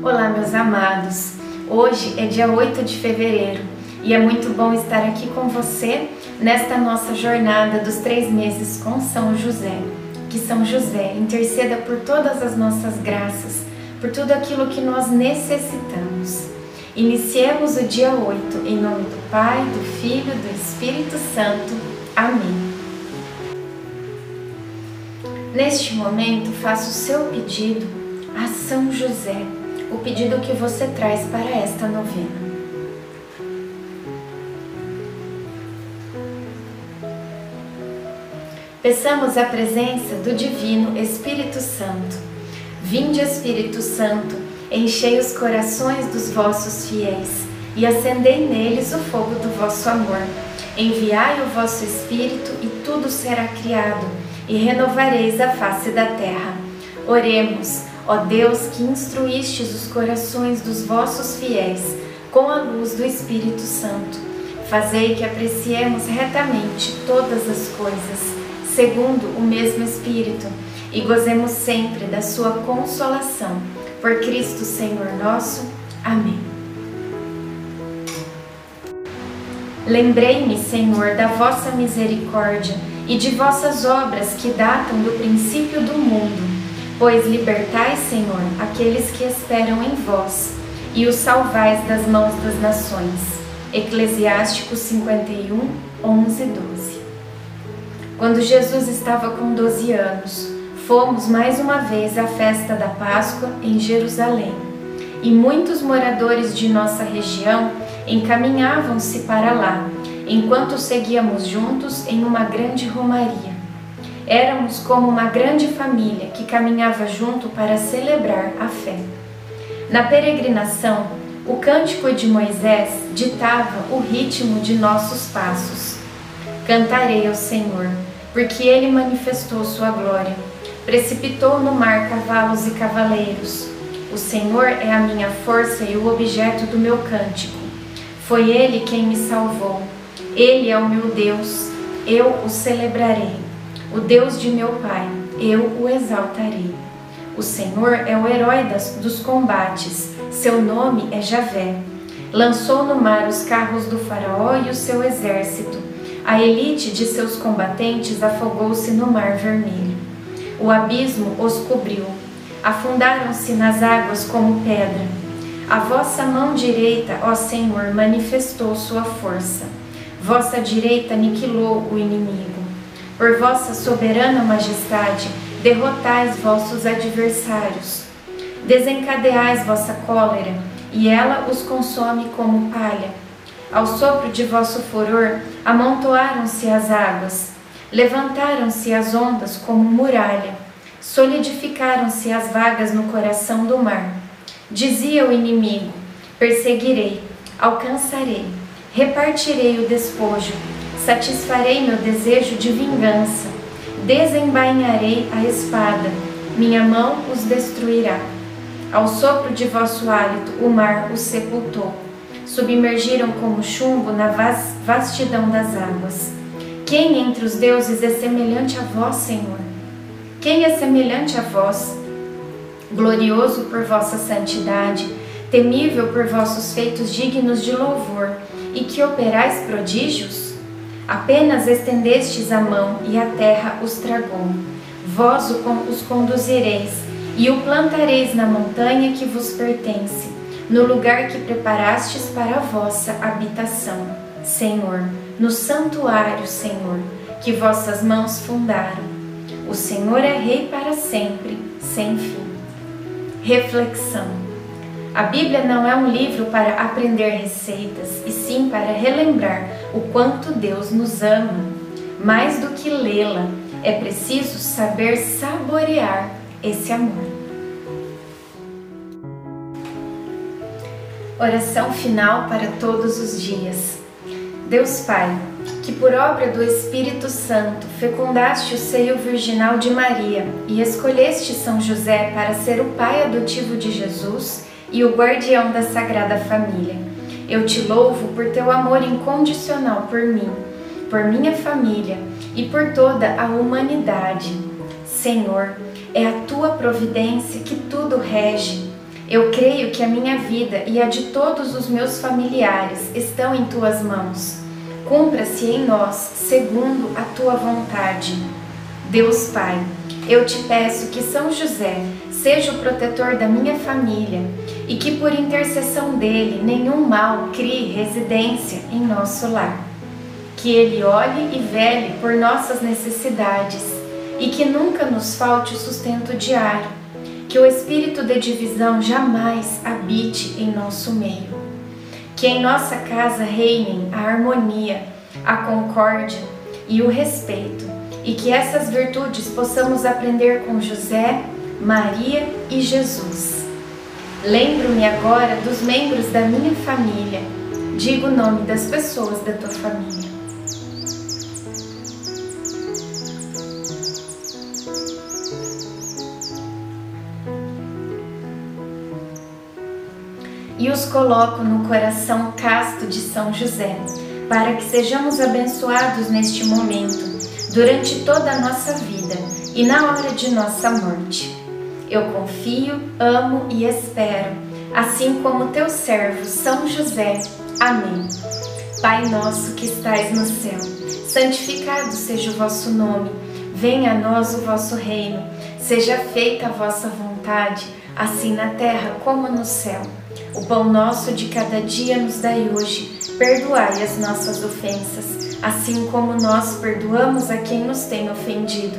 Olá, meus amados. Hoje é dia 8 de fevereiro e é muito bom estar aqui com você nesta nossa jornada dos três meses com São José. Que São José interceda por todas as nossas graças, por tudo aquilo que nós necessitamos. Iniciemos o dia 8 em nome do Pai, do Filho e do Espírito Santo. Amém. Neste momento, faça o seu pedido a São José, o pedido que você traz para esta novena. Peçamos a presença do Divino Espírito Santo. Vinde, Espírito Santo, enchei os corações dos vossos fiéis e acendei neles o fogo do vosso amor. Enviai o vosso Espírito e tudo será criado e renovareis a face da terra. Oremos, ó Deus que instruístes os corações dos vossos fiéis com a luz do Espírito Santo. Fazei que apreciemos retamente todas as coisas, segundo o mesmo Espírito, e gozemos sempre da sua consolação. Por Cristo Senhor nosso. Amém. Lembrei-me, Senhor, da vossa misericórdia e de vossas obras que datam do princípio do mundo. Pois libertai, Senhor, aqueles que esperam em vós, e os salvais das mãos das nações. Eclesiástico 51, 11 12. Quando Jesus estava com 12 anos, fomos mais uma vez à festa da Páscoa em Jerusalém, e muitos moradores de nossa região encaminhavam-se para lá enquanto seguíamos juntos em uma grande romaria. Éramos como uma grande família que caminhava junto para celebrar a fé. Na peregrinação, o cântico de Moisés ditava o ritmo de nossos passos. Cantarei ao Senhor, porque ele manifestou sua glória. Precipitou no mar cavalos e cavaleiros. O Senhor é a minha força e o objeto do meu cântico. Foi ele quem me salvou ele é o meu Deus, eu o celebrarei. O Deus de meu Pai, eu o exaltarei. O Senhor é o herói das, dos combates, seu nome é Javé. Lançou no mar os carros do Faraó e o seu exército. A elite de seus combatentes afogou-se no mar vermelho. O abismo os cobriu. Afundaram-se nas águas como pedra. A vossa mão direita, ó Senhor, manifestou sua força. Vossa direita aniquilou o inimigo. Por vossa soberana majestade, derrotais vossos adversários. Desencadeais vossa cólera, e ela os consome como palha. Ao sopro de vosso furor, amontoaram-se as águas, levantaram-se as ondas como muralha, solidificaram-se as vagas no coração do mar. Dizia o inimigo: Perseguirei, alcançarei repartirei o despojo, satisfarei meu desejo de vingança, desembainharei a espada, minha mão os destruirá. Ao sopro de vosso hálito, o mar os sepultou. Submergiram como chumbo na vastidão das águas. Quem entre os deuses é semelhante a vós, Senhor? Quem é semelhante a vós? Glorioso por vossa santidade, temível por vossos feitos dignos de louvor e que operais prodígios? Apenas estendestes a mão e a terra os tragou. Vós os conduzireis e o plantareis na montanha que vos pertence, no lugar que preparastes para a vossa habitação. Senhor, no santuário, Senhor, que vossas mãos fundaram. O Senhor é Rei para sempre, sem fim. Reflexão a Bíblia não é um livro para aprender receitas, e sim para relembrar o quanto Deus nos ama. Mais do que lê-la, é preciso saber saborear esse amor. Oração final para todos os dias. Deus Pai, que por obra do Espírito Santo fecundaste o seio virginal de Maria e escolheste São José para ser o pai adotivo de Jesus e o guardião da Sagrada Família. Eu te louvo por teu amor incondicional por mim, por minha família e por toda a humanidade. Senhor, é a tua providência que tudo rege. Eu creio que a minha vida e a de todos os meus familiares estão em tuas mãos. Cumpra-se em nós segundo a tua vontade. Deus Pai, eu te peço que São José seja o protetor da minha família e que por intercessão dele nenhum mal crie residência em nosso lar. Que ele olhe e vele por nossas necessidades e que nunca nos falte o sustento diário que o espírito de divisão jamais habite em nosso meio. Que em nossa casa reinem a harmonia, a concórdia e o respeito, e que essas virtudes possamos aprender com José, Maria e Jesus. Lembro-me agora dos membros da minha família. Diga o nome das pessoas da tua família. e os coloco no coração casto de São José, para que sejamos abençoados neste momento, durante toda a nossa vida e na hora de nossa morte. Eu confio, amo e espero, assim como teu servo São José. Amém. Pai nosso que estais no céu, santificado seja o vosso nome. Venha a nós o vosso reino. Seja feita a vossa vontade, assim na terra como no céu. O pão nosso de cada dia nos dai hoje. Perdoai as nossas ofensas, assim como nós perdoamos a quem nos tem ofendido.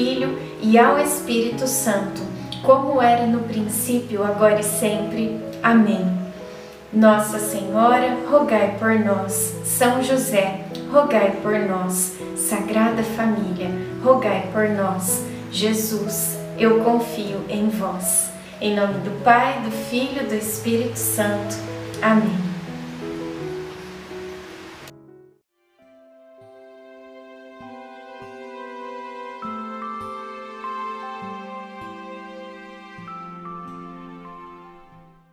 Filho e ao Espírito Santo, como era no princípio, agora e sempre. Amém. Nossa Senhora, rogai por nós. São José, rogai por nós. Sagrada Família, rogai por nós. Jesus, eu confio em vós. Em nome do Pai, do Filho e do Espírito Santo. Amém.